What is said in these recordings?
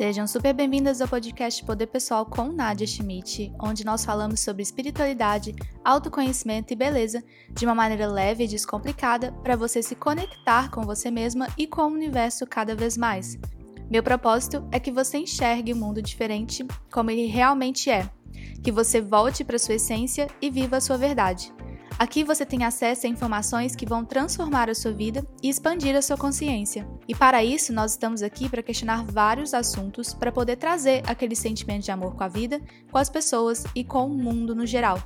Sejam super bem-vindas ao podcast Poder Pessoal com Nadia Schmidt, onde nós falamos sobre espiritualidade, autoconhecimento e beleza de uma maneira leve e descomplicada para você se conectar com você mesma e com o universo cada vez mais. Meu propósito é que você enxergue o mundo diferente como ele realmente é, que você volte para sua essência e viva a sua verdade. Aqui você tem acesso a informações que vão transformar a sua vida e expandir a sua consciência. E para isso, nós estamos aqui para questionar vários assuntos para poder trazer aquele sentimento de amor com a vida, com as pessoas e com o mundo no geral.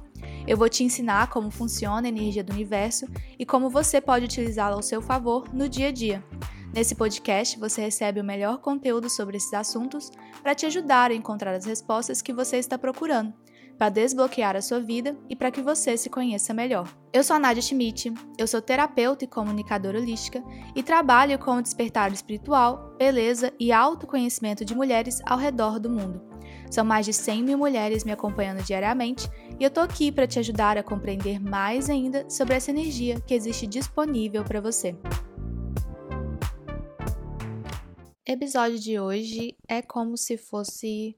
Eu vou te ensinar como funciona a energia do universo e como você pode utilizá-la ao seu favor no dia a dia. Nesse podcast, você recebe o melhor conteúdo sobre esses assuntos para te ajudar a encontrar as respostas que você está procurando para desbloquear a sua vida e para que você se conheça melhor. Eu sou a Nadia Schmidt, eu sou terapeuta e comunicadora holística e trabalho com o despertar espiritual, beleza e autoconhecimento de mulheres ao redor do mundo. São mais de 100 mil mulheres me acompanhando diariamente e eu tô aqui para te ajudar a compreender mais ainda sobre essa energia que existe disponível para você. Episódio de hoje é como se fosse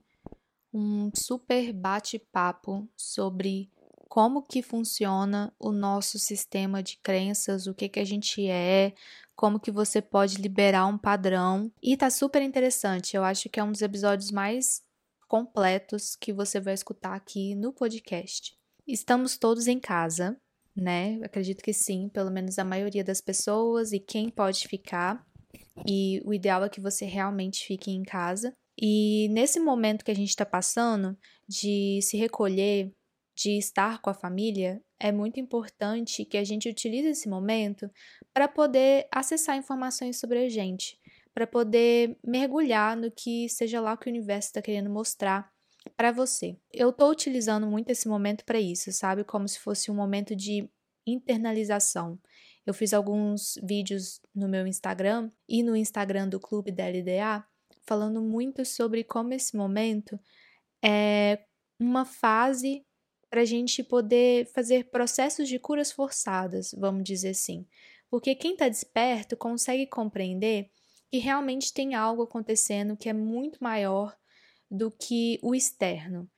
um super bate-papo sobre como que funciona o nosso sistema de crenças, o que que a gente é, como que você pode liberar um padrão. E tá super interessante. Eu acho que é um dos episódios mais completos que você vai escutar aqui no podcast. Estamos todos em casa, né? Acredito que sim, pelo menos a maioria das pessoas e quem pode ficar. E o ideal é que você realmente fique em casa. E nesse momento que a gente está passando, de se recolher, de estar com a família, é muito importante que a gente utilize esse momento para poder acessar informações sobre a gente, para poder mergulhar no que seja lá que o universo está querendo mostrar para você. Eu estou utilizando muito esse momento para isso, sabe? Como se fosse um momento de internalização. Eu fiz alguns vídeos no meu Instagram e no Instagram do Clube da LDA falando muito sobre como esse momento é uma fase para a gente poder fazer processos de curas forçadas, vamos dizer assim. Porque quem está desperto consegue compreender que realmente tem algo acontecendo que é muito maior do que o externo.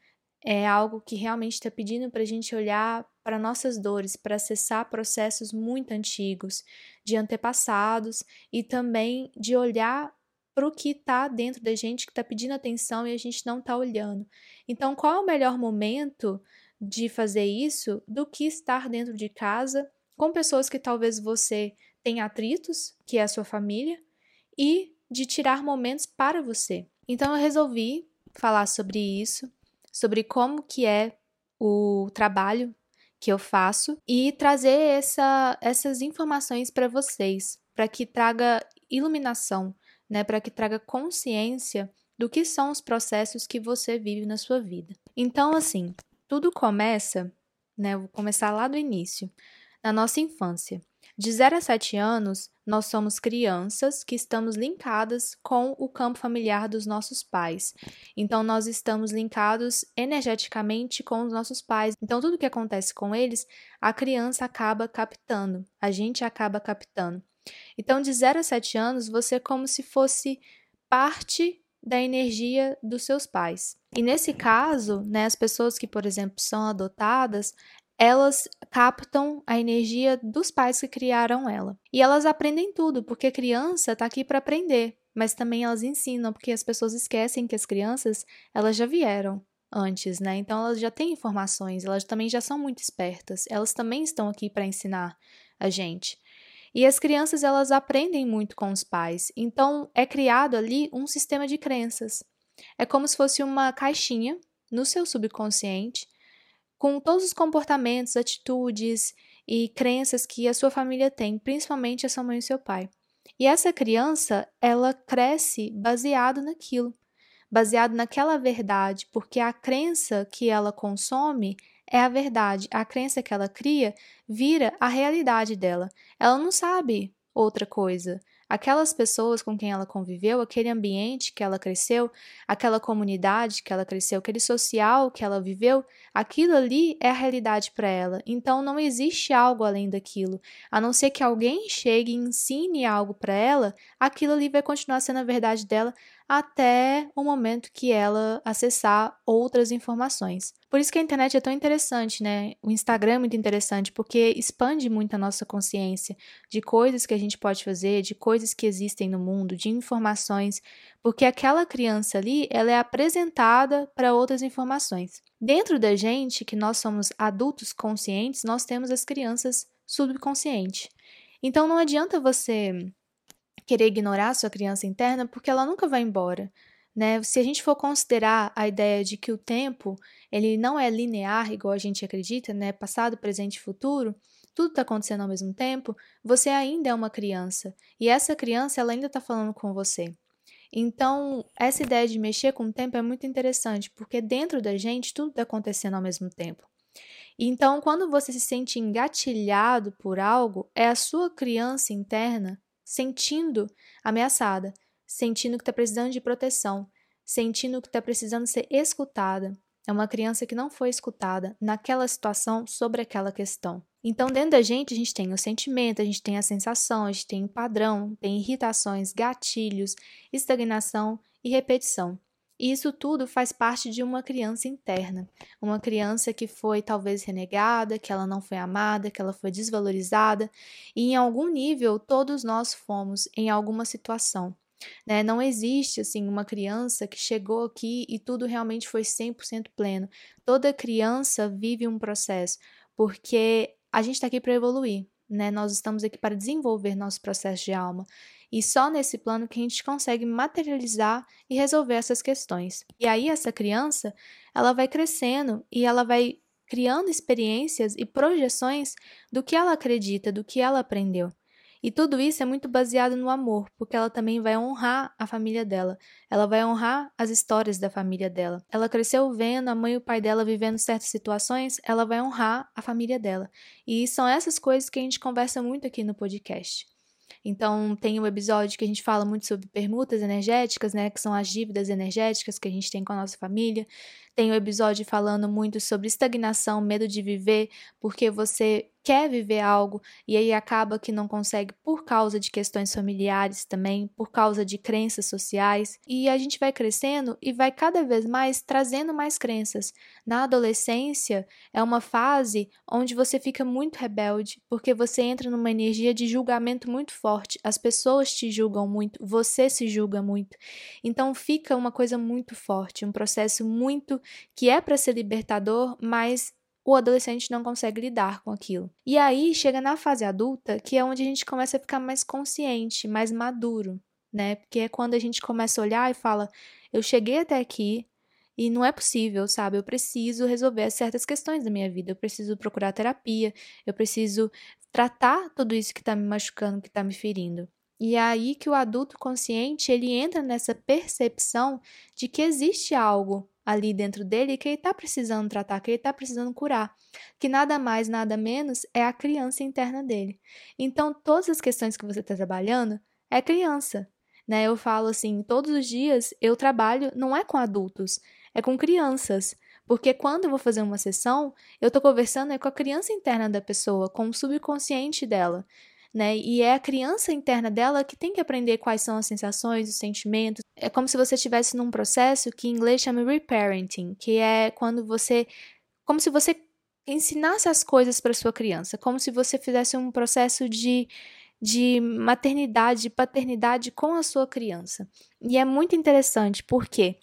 É algo que realmente está pedindo para a gente olhar para nossas dores, para acessar processos muito antigos, de antepassados e também de olhar para o que está dentro da gente, que está pedindo atenção e a gente não está olhando. Então, qual é o melhor momento de fazer isso do que estar dentro de casa com pessoas que talvez você tenha atritos, que é a sua família, e de tirar momentos para você. Então, eu resolvi falar sobre isso, sobre como que é o trabalho que eu faço e trazer essa, essas informações para vocês, para que traga iluminação, né, para que traga consciência do que são os processos que você vive na sua vida. Então, assim, tudo começa, né, vou começar lá do início, na nossa infância. De 0 a 7 anos, nós somos crianças que estamos linkadas com o campo familiar dos nossos pais. Então, nós estamos linkados energeticamente com os nossos pais. Então, tudo que acontece com eles, a criança acaba captando, a gente acaba captando. Então, de 0 a 7 anos, você é como se fosse parte da energia dos seus pais. E nesse caso, né, as pessoas que, por exemplo, são adotadas, elas captam a energia dos pais que criaram ela. E elas aprendem tudo, porque a criança está aqui para aprender, mas também elas ensinam, porque as pessoas esquecem que as crianças, elas já vieram antes, né? Então elas já têm informações, elas também já são muito espertas. Elas também estão aqui para ensinar a gente. E as crianças elas aprendem muito com os pais. Então é criado ali um sistema de crenças. É como se fosse uma caixinha no seu subconsciente com todos os comportamentos, atitudes e crenças que a sua família tem, principalmente a sua mãe e seu pai. E essa criança, ela cresce baseado naquilo, baseado naquela verdade, porque a crença que ela consome é a verdade. A crença que ela cria vira a realidade dela. Ela não sabe outra coisa. Aquelas pessoas com quem ela conviveu, aquele ambiente que ela cresceu, aquela comunidade que ela cresceu, aquele social que ela viveu, aquilo ali é a realidade para ela. Então não existe algo além daquilo. A não ser que alguém chegue e ensine algo para ela, aquilo ali vai continuar sendo a verdade dela até o momento que ela acessar outras informações. Por isso que a internet é tão interessante, né? O Instagram é muito interessante porque expande muito a nossa consciência de coisas que a gente pode fazer, de coisas que existem no mundo, de informações, porque aquela criança ali, ela é apresentada para outras informações. Dentro da gente, que nós somos adultos conscientes, nós temos as crianças subconscientes. Então não adianta você querer ignorar sua criança interna, porque ela nunca vai embora. Né? Se a gente for considerar a ideia de que o tempo ele não é linear, igual a gente acredita, né? passado, presente e futuro, tudo está acontecendo ao mesmo tempo, você ainda é uma criança. E essa criança ela ainda está falando com você. Então, essa ideia de mexer com o tempo é muito interessante, porque dentro da gente tudo está acontecendo ao mesmo tempo. Então, quando você se sente engatilhado por algo, é a sua criança interna sentindo ameaçada, sentindo que está precisando de proteção, sentindo que está precisando ser escutada. É uma criança que não foi escutada naquela situação sobre aquela questão. Então, dentro da gente, a gente tem o sentimento, a gente tem a sensação, a gente tem o padrão, tem irritações, gatilhos, estagnação e repetição. E isso tudo faz parte de uma criança interna, uma criança que foi talvez renegada, que ela não foi amada, que ela foi desvalorizada, e em algum nível todos nós fomos em alguma situação. Né? Não existe assim uma criança que chegou aqui e tudo realmente foi 100% pleno. Toda criança vive um processo, porque a gente está aqui para evoluir, né? Nós estamos aqui para desenvolver nosso processo de alma. E só nesse plano que a gente consegue materializar e resolver essas questões. E aí essa criança, ela vai crescendo e ela vai criando experiências e projeções do que ela acredita, do que ela aprendeu. E tudo isso é muito baseado no amor, porque ela também vai honrar a família dela. Ela vai honrar as histórias da família dela. Ela cresceu vendo a mãe e o pai dela vivendo certas situações, ela vai honrar a família dela. E são essas coisas que a gente conversa muito aqui no podcast. Então, tem um episódio que a gente fala muito sobre permutas energéticas, né, que são as dívidas energéticas que a gente tem com a nossa família. Tem o um episódio falando muito sobre estagnação, medo de viver, porque você quer viver algo e aí acaba que não consegue por causa de questões familiares também, por causa de crenças sociais, e a gente vai crescendo e vai cada vez mais trazendo mais crenças. Na adolescência é uma fase onde você fica muito rebelde, porque você entra numa energia de julgamento muito forte. As pessoas te julgam muito, você se julga muito. Então fica uma coisa muito forte, um processo muito que é para ser libertador, mas o adolescente não consegue lidar com aquilo. E aí chega na fase adulta, que é onde a gente começa a ficar mais consciente, mais maduro, né? Porque é quando a gente começa a olhar e fala: eu cheguei até aqui e não é possível, sabe? Eu preciso resolver certas questões da minha vida, eu preciso procurar terapia, eu preciso tratar tudo isso que tá me machucando, que tá me ferindo. E é aí que o adulto consciente, ele entra nessa percepção de que existe algo ali dentro dele que ele está precisando tratar, que ele está precisando curar, que nada mais, nada menos é a criança interna dele. Então, todas as questões que você está trabalhando é criança. Né? Eu falo assim, todos os dias eu trabalho não é com adultos, é com crianças. Porque quando eu vou fazer uma sessão, eu estou conversando é com a criança interna da pessoa, com o subconsciente dela né? E é a criança interna dela que tem que aprender quais são as sensações, os sentimentos. É como se você estivesse num processo que em inglês chama reparenting, que é quando você como se você ensinasse as coisas para sua criança, como se você fizesse um processo de de maternidade, de paternidade com a sua criança. E é muito interessante porque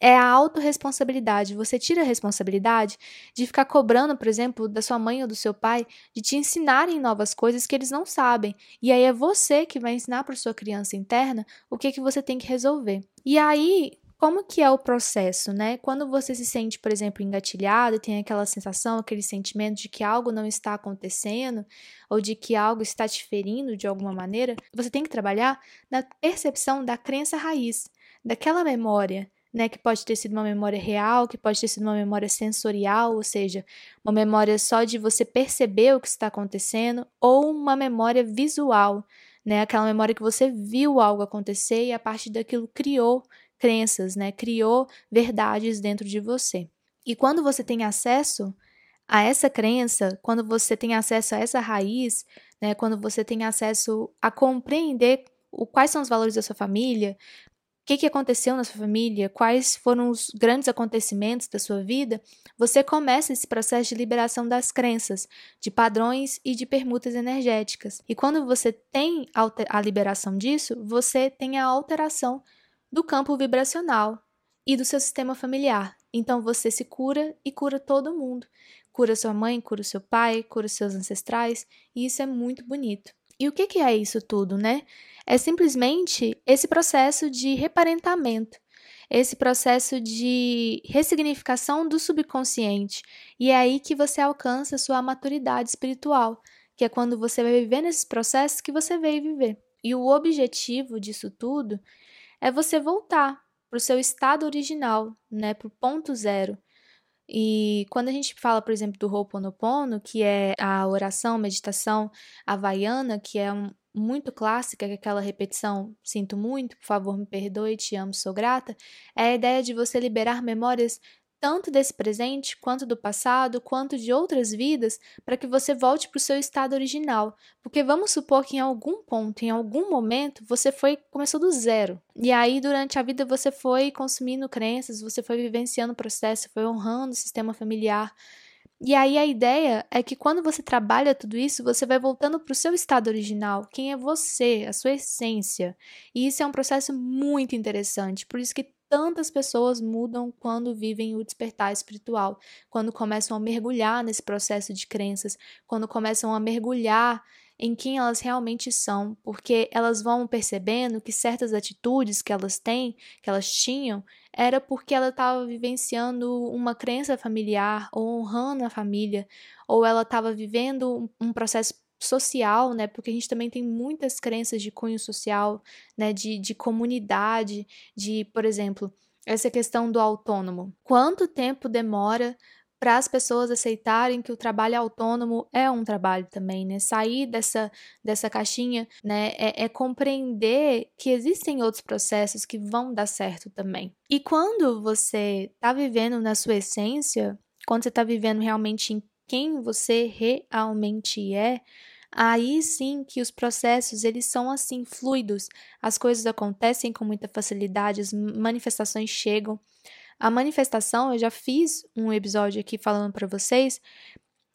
é a autorresponsabilidade. Você tira a responsabilidade de ficar cobrando, por exemplo, da sua mãe ou do seu pai, de te ensinarem novas coisas que eles não sabem. E aí é você que vai ensinar para sua criança interna o que, que você tem que resolver. E aí, como que é o processo, né? Quando você se sente, por exemplo, engatilhado, tem aquela sensação, aquele sentimento de que algo não está acontecendo ou de que algo está te ferindo de alguma maneira, você tem que trabalhar na percepção da crença raiz, daquela memória né, que pode ter sido uma memória real, que pode ter sido uma memória sensorial, ou seja, uma memória só de você perceber o que está acontecendo, ou uma memória visual, né, aquela memória que você viu algo acontecer e a partir daquilo criou crenças, né, criou verdades dentro de você. E quando você tem acesso a essa crença, quando você tem acesso a essa raiz, né, quando você tem acesso a compreender o, quais são os valores da sua família, que, que aconteceu na sua família, quais foram os grandes acontecimentos da sua vida, você começa esse processo de liberação das crenças, de padrões e de permutas energéticas. E quando você tem a liberação disso, você tem a alteração do campo vibracional e do seu sistema familiar. Então você se cura e cura todo mundo. Cura sua mãe, cura seu pai, cura seus ancestrais, e isso é muito bonito. E o que, que é isso tudo, né? É simplesmente esse processo de reparentamento, esse processo de ressignificação do subconsciente. E é aí que você alcança sua maturidade espiritual, que é quando você vai viver nesses processos que você veio viver. E o objetivo disso tudo é você voltar para o seu estado original, né, para o ponto zero. E quando a gente fala, por exemplo, do Ho'oponopono, que é a oração, meditação havaiana, que é um, muito clássica, que é aquela repetição, sinto muito, por favor me perdoe, te amo, sou grata, é a ideia de você liberar memórias tanto desse presente, quanto do passado, quanto de outras vidas, para que você volte para o seu estado original. Porque vamos supor que em algum ponto, em algum momento, você foi começou do zero. E aí durante a vida você foi consumindo crenças, você foi vivenciando o processo, foi honrando o sistema familiar. E aí a ideia é que quando você trabalha tudo isso, você vai voltando para o seu estado original, quem é você, a sua essência. E isso é um processo muito interessante, por isso que tantas pessoas mudam quando vivem o despertar espiritual, quando começam a mergulhar nesse processo de crenças, quando começam a mergulhar em quem elas realmente são, porque elas vão percebendo que certas atitudes que elas têm, que elas tinham, era porque ela estava vivenciando uma crença familiar, ou honrando a família, ou ela estava vivendo um processo social, né? Porque a gente também tem muitas crenças de cunho social, né? De, de comunidade, de, por exemplo, essa questão do autônomo. Quanto tempo demora para as pessoas aceitarem que o trabalho autônomo é um trabalho também, né? Sair dessa, dessa caixinha, né? É, é compreender que existem outros processos que vão dar certo também. E quando você está vivendo na sua essência, quando você está vivendo realmente em quem você realmente é, aí sim que os processos eles são assim fluidos, as coisas acontecem com muita facilidade, as manifestações chegam. A manifestação, eu já fiz um episódio aqui falando para vocês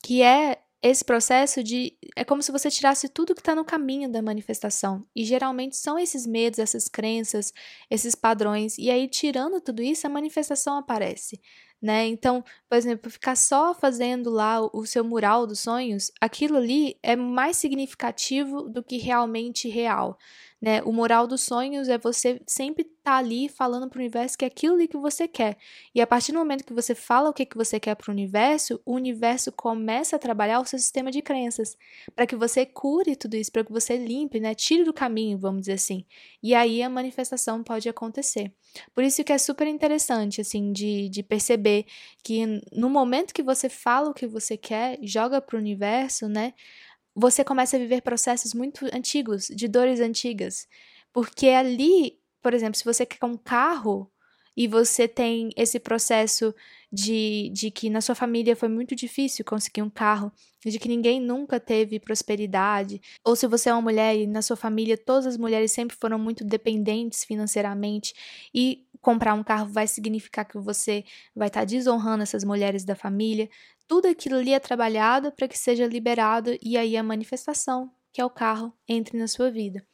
que é esse processo de. É como se você tirasse tudo que está no caminho da manifestação. E geralmente são esses medos, essas crenças, esses padrões. E aí, tirando tudo isso, a manifestação aparece né? Então, por exemplo, ficar só fazendo lá o seu mural dos sonhos, aquilo ali é mais significativo do que realmente real, né? O mural dos sonhos é você sempre estar tá ali falando para o universo que é aquilo ali que você quer. E a partir do momento que você fala o que, que você quer para o universo, o universo começa a trabalhar o seu sistema de crenças, para que você cure tudo isso, para que você limpe, né? Tire do caminho, vamos dizer assim. E aí a manifestação pode acontecer. Por isso que é super interessante, assim, de, de perceber que no momento que você fala o que você quer, joga para o universo, né? Você começa a viver processos muito antigos, de dores antigas. Porque ali, por exemplo, se você quer um carro e você tem esse processo de, de que na sua família foi muito difícil conseguir um carro, de que ninguém nunca teve prosperidade, ou se você é uma mulher e na sua família todas as mulheres sempre foram muito dependentes financeiramente e comprar um carro vai significar que você vai estar tá desonrando essas mulheres da família. Tudo aquilo ali é trabalhado para que seja liberado e aí a manifestação, que é o carro, entre na sua vida.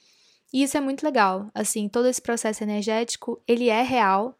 E isso é muito legal. Assim, todo esse processo energético, ele é real,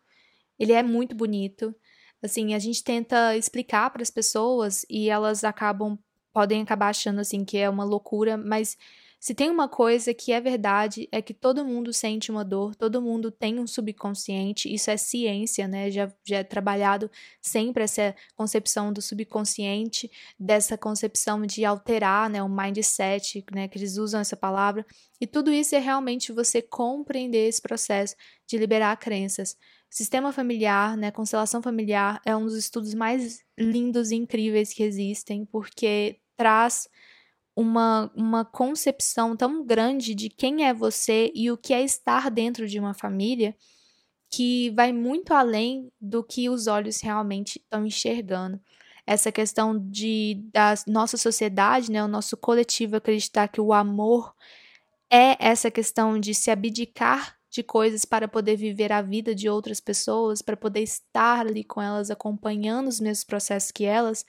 ele é muito bonito. Assim, a gente tenta explicar para as pessoas e elas acabam podem acabar achando assim que é uma loucura, mas se tem uma coisa que é verdade é que todo mundo sente uma dor, todo mundo tem um subconsciente, isso é ciência, né? Já, já é trabalhado sempre essa concepção do subconsciente, dessa concepção de alterar, né, o mindset, né, que eles usam essa palavra, e tudo isso é realmente você compreender esse processo de liberar crenças. Sistema familiar, né, constelação familiar é um dos estudos mais lindos e incríveis que existem, porque traz uma, uma concepção tão grande de quem é você e o que é estar dentro de uma família que vai muito além do que os olhos realmente estão enxergando. Essa questão de da nossa sociedade, né, o nosso coletivo acreditar que o amor é essa questão de se abdicar de coisas para poder viver a vida de outras pessoas, para poder estar ali com elas, acompanhando os mesmos processos que elas,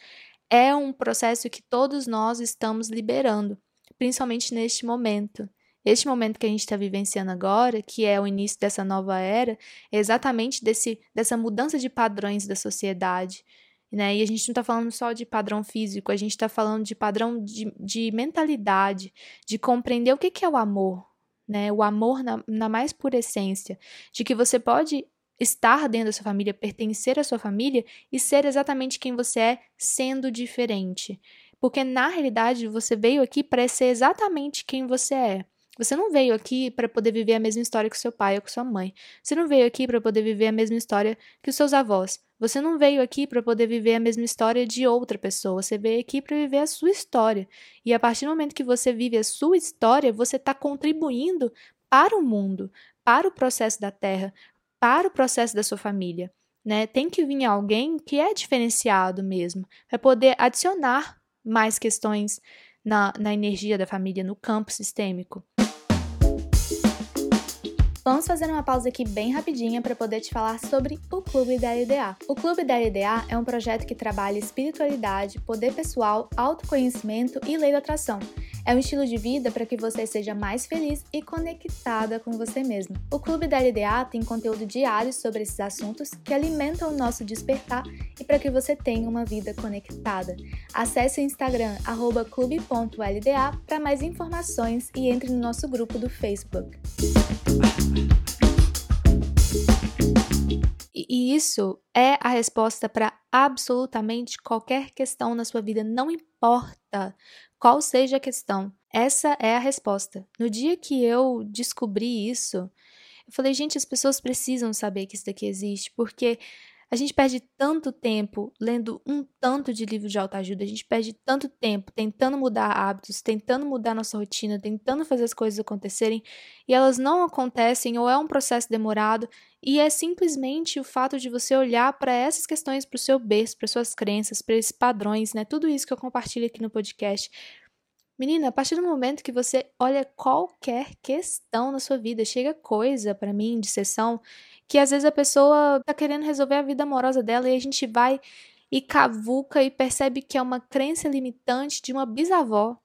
é um processo que todos nós estamos liberando, principalmente neste momento. Este momento que a gente está vivenciando agora, que é o início dessa nova era, é exatamente desse, dessa mudança de padrões da sociedade. Né? E a gente não está falando só de padrão físico, a gente está falando de padrão de, de mentalidade, de compreender o que, que é o amor, né? O amor na, na mais pura essência, de que você pode estar dentro da sua família, pertencer à sua família e ser exatamente quem você é, sendo diferente. Porque na realidade você veio aqui para ser exatamente quem você é. Você não veio aqui para poder viver a mesma história que seu pai ou que sua mãe. Você não veio aqui para poder viver a mesma história que os seus avós. Você não veio aqui para poder viver a mesma história de outra pessoa. Você veio aqui para viver a sua história. E a partir do momento que você vive a sua história, você está contribuindo para o mundo, para o processo da Terra, para o processo da sua família. Né? Tem que vir alguém que é diferenciado mesmo, para poder adicionar mais questões na, na energia da família, no campo sistêmico. Vamos fazer uma pausa aqui bem rapidinha para poder te falar sobre o Clube da LDA. O Clube da LDA é um projeto que trabalha espiritualidade, poder pessoal, autoconhecimento e lei da atração. É um estilo de vida para que você seja mais feliz e conectada com você mesmo. O Clube da LDA tem conteúdo diário sobre esses assuntos que alimentam o nosso despertar e para que você tenha uma vida conectada. Acesse o Instagram clube.lda para mais informações e entre no nosso grupo do Facebook. E isso é a resposta para absolutamente qualquer questão na sua vida, não importa qual seja a questão. Essa é a resposta. No dia que eu descobri isso, eu falei, gente, as pessoas precisam saber que isso daqui existe, porque a gente perde tanto tempo lendo um tanto de livro de autoajuda, a gente perde tanto tempo tentando mudar hábitos, tentando mudar nossa rotina, tentando fazer as coisas acontecerem e elas não acontecem ou é um processo demorado e é simplesmente o fato de você olhar para essas questões, para o seu berço, para suas crenças, para esses padrões, né? Tudo isso que eu compartilho aqui no podcast. Menina, a partir do momento que você olha qualquer questão na sua vida, chega coisa para mim de sessão que às vezes a pessoa tá querendo resolver a vida amorosa dela e a gente vai e cavuca e percebe que é uma crença limitante de uma bisavó,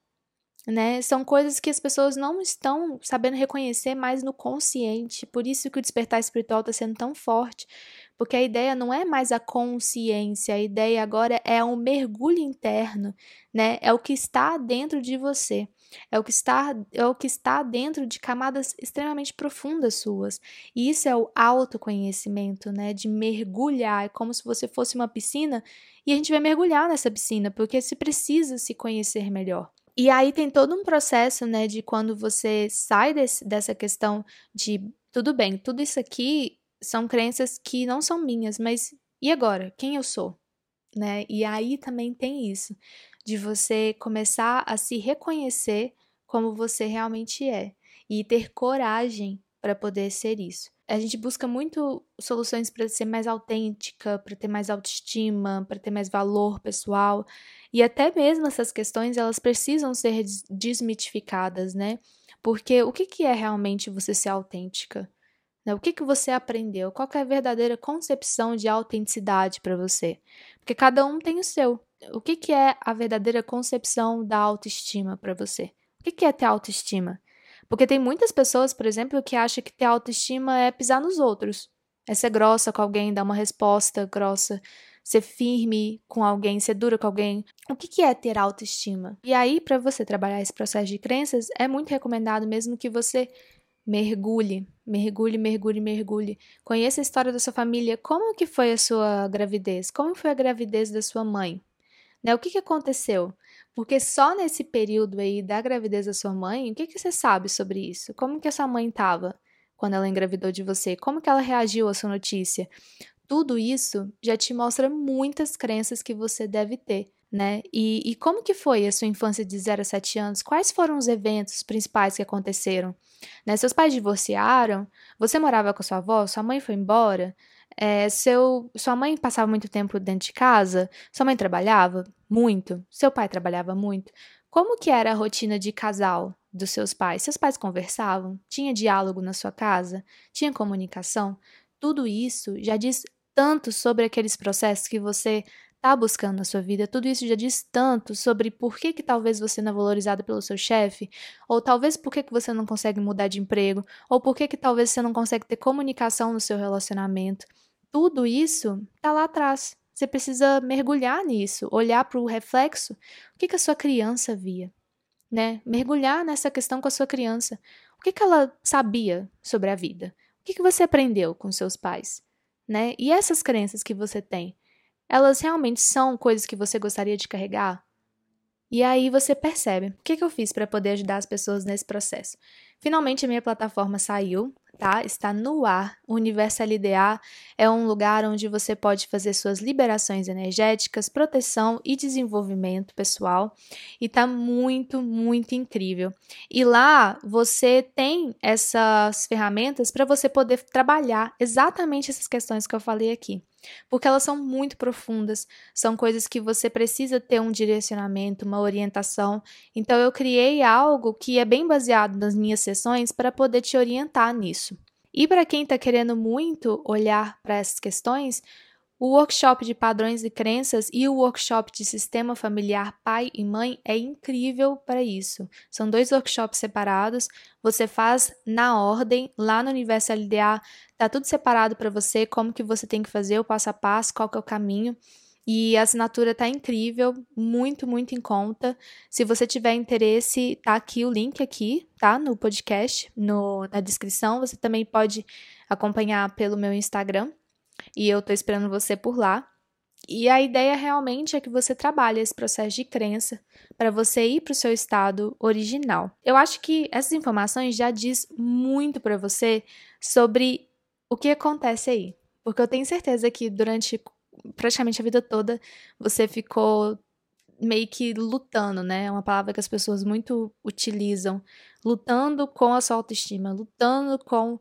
né? São coisas que as pessoas não estão sabendo reconhecer mais no consciente. Por isso que o despertar espiritual está sendo tão forte, porque a ideia não é mais a consciência, a ideia agora é um mergulho interno, né? É o que está dentro de você. É o que está é o que está dentro de camadas extremamente profundas suas. E isso é o autoconhecimento, né? De mergulhar, é como se você fosse uma piscina e a gente vai mergulhar nessa piscina, porque se precisa se conhecer melhor. E aí tem todo um processo, né, de quando você sai desse, dessa questão de tudo bem, tudo isso aqui são crenças que não são minhas, mas e agora? Quem eu sou? Né? E aí também tem isso de você começar a se reconhecer como você realmente é e ter coragem para poder ser isso. A gente busca muito soluções para ser mais autêntica, para ter mais autoestima, para ter mais valor pessoal, e até mesmo essas questões elas precisam ser desmitificadas, né? Porque o que, que é realmente você ser autêntica? Né? O que, que você aprendeu? Qual é a verdadeira concepção de autenticidade para você? Porque cada um tem o seu. O que, que é a verdadeira concepção da autoestima para você? O que, que é ter autoestima? Porque tem muitas pessoas, por exemplo, que acham que ter autoestima é pisar nos outros. É ser grossa com alguém, dar uma resposta grossa, ser firme com alguém, ser dura com alguém. O que, que é ter autoestima? E aí, para você trabalhar esse processo de crenças, é muito recomendado mesmo que você mergulhe, mergulhe, mergulhe, mergulhe. Conheça a história da sua família. Como que foi a sua gravidez? Como foi a gravidez da sua mãe? Né? O que, que aconteceu? Porque só nesse período aí da gravidez da sua mãe, o que, que você sabe sobre isso? Como que a sua mãe estava quando ela engravidou de você? Como que ela reagiu à sua notícia? Tudo isso já te mostra muitas crenças que você deve ter, né? E, e como que foi a sua infância de 0 a 7 anos? Quais foram os eventos principais que aconteceram? Né? Seus pais divorciaram? Você morava com sua avó? Sua mãe foi embora? É, seu, sua mãe passava muito tempo dentro de casa? Sua mãe trabalhava muito? Seu pai trabalhava muito? Como que era a rotina de casal dos seus pais? Seus pais conversavam? Tinha diálogo na sua casa? Tinha comunicação? Tudo isso já diz tanto sobre aqueles processos que você está buscando na sua vida, tudo isso já diz tanto sobre por que, que talvez você não é valorizada pelo seu chefe, ou talvez por que, que você não consegue mudar de emprego, ou por que, que talvez você não consegue ter comunicação no seu relacionamento. Tudo isso está lá atrás. Você precisa mergulhar nisso, olhar para o reflexo. O que, que a sua criança via? Né? Mergulhar nessa questão com a sua criança. O que, que ela sabia sobre a vida? O que, que você aprendeu com seus pais? Né? E essas crenças que você tem? elas realmente são coisas que você gostaria de carregar? E aí você percebe. O que, que eu fiz para poder ajudar as pessoas nesse processo? Finalmente a minha plataforma saiu, tá? Está no ar. O Universo LDA é um lugar onde você pode fazer suas liberações energéticas, proteção e desenvolvimento pessoal. E tá muito, muito incrível. E lá você tem essas ferramentas para você poder trabalhar exatamente essas questões que eu falei aqui porque elas são muito profundas, são coisas que você precisa ter um direcionamento, uma orientação. Então eu criei algo que é bem baseado nas minhas sessões para poder te orientar nisso. E para quem está querendo muito olhar para essas questões, o workshop de padrões e crenças e o workshop de sistema familiar pai e mãe é incrível para isso. São dois workshops separados, você faz na ordem, lá no Universo LDA, tá tudo separado para você, como que você tem que fazer, o passo a passo, qual que é o caminho. E a assinatura tá incrível, muito, muito em conta. Se você tiver interesse, tá aqui o link aqui, tá? No podcast, no, na descrição. Você também pode acompanhar pelo meu Instagram, e eu tô esperando você por lá. E a ideia realmente é que você trabalhe esse processo de crença para você ir para o seu estado original. Eu acho que essas informações já diz muito para você sobre o que acontece aí, porque eu tenho certeza que durante praticamente a vida toda você ficou meio que lutando, né? É uma palavra que as pessoas muito utilizam, lutando com a sua autoestima, lutando com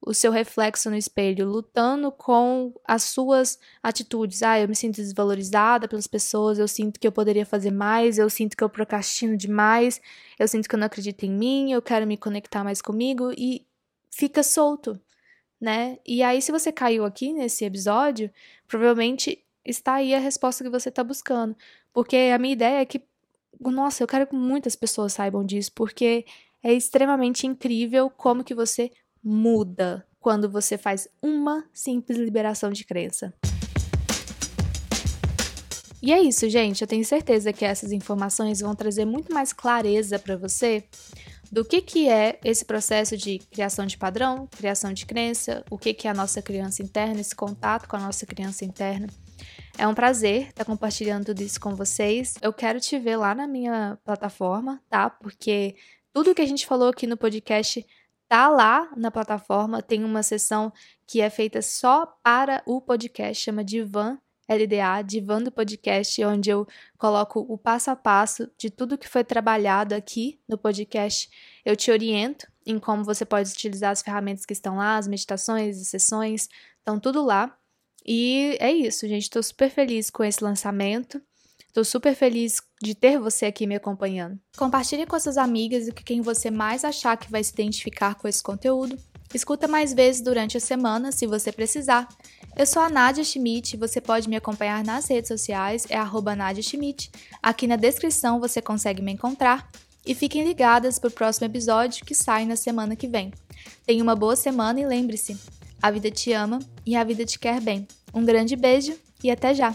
o seu reflexo no espelho, lutando com as suas atitudes. Ah, eu me sinto desvalorizada pelas pessoas, eu sinto que eu poderia fazer mais, eu sinto que eu procrastino demais, eu sinto que eu não acredito em mim, eu quero me conectar mais comigo e fica solto, né? E aí, se você caiu aqui nesse episódio, provavelmente está aí a resposta que você está buscando. Porque a minha ideia é que, nossa, eu quero que muitas pessoas saibam disso, porque é extremamente incrível como que você muda quando você faz uma simples liberação de crença. E é isso, gente. Eu tenho certeza que essas informações vão trazer muito mais clareza para você do que, que é esse processo de criação de padrão, criação de crença, o que, que é a nossa criança interna, esse contato com a nossa criança interna. É um prazer estar compartilhando tudo isso com vocês. Eu quero te ver lá na minha plataforma, tá? Porque tudo que a gente falou aqui no podcast tá lá na plataforma, tem uma sessão que é feita só para o podcast, chama Divan LDA, Divan do Podcast, onde eu coloco o passo a passo de tudo que foi trabalhado aqui no podcast. Eu te oriento em como você pode utilizar as ferramentas que estão lá, as meditações, as sessões, estão tudo lá. E é isso, gente. Estou super feliz com esse lançamento. Estou super feliz de ter você aqui me acompanhando. Compartilhe com suas amigas e com quem você mais achar que vai se identificar com esse conteúdo. Escuta mais vezes durante a semana, se você precisar. Eu sou a Nadia Schmidt, você pode me acompanhar nas redes sociais, é arroba Schmidt. Aqui na descrição você consegue me encontrar. E fiquem ligadas para o próximo episódio que sai na semana que vem. Tenha uma boa semana e lembre-se, a vida te ama e a vida te quer bem. Um grande beijo e até já!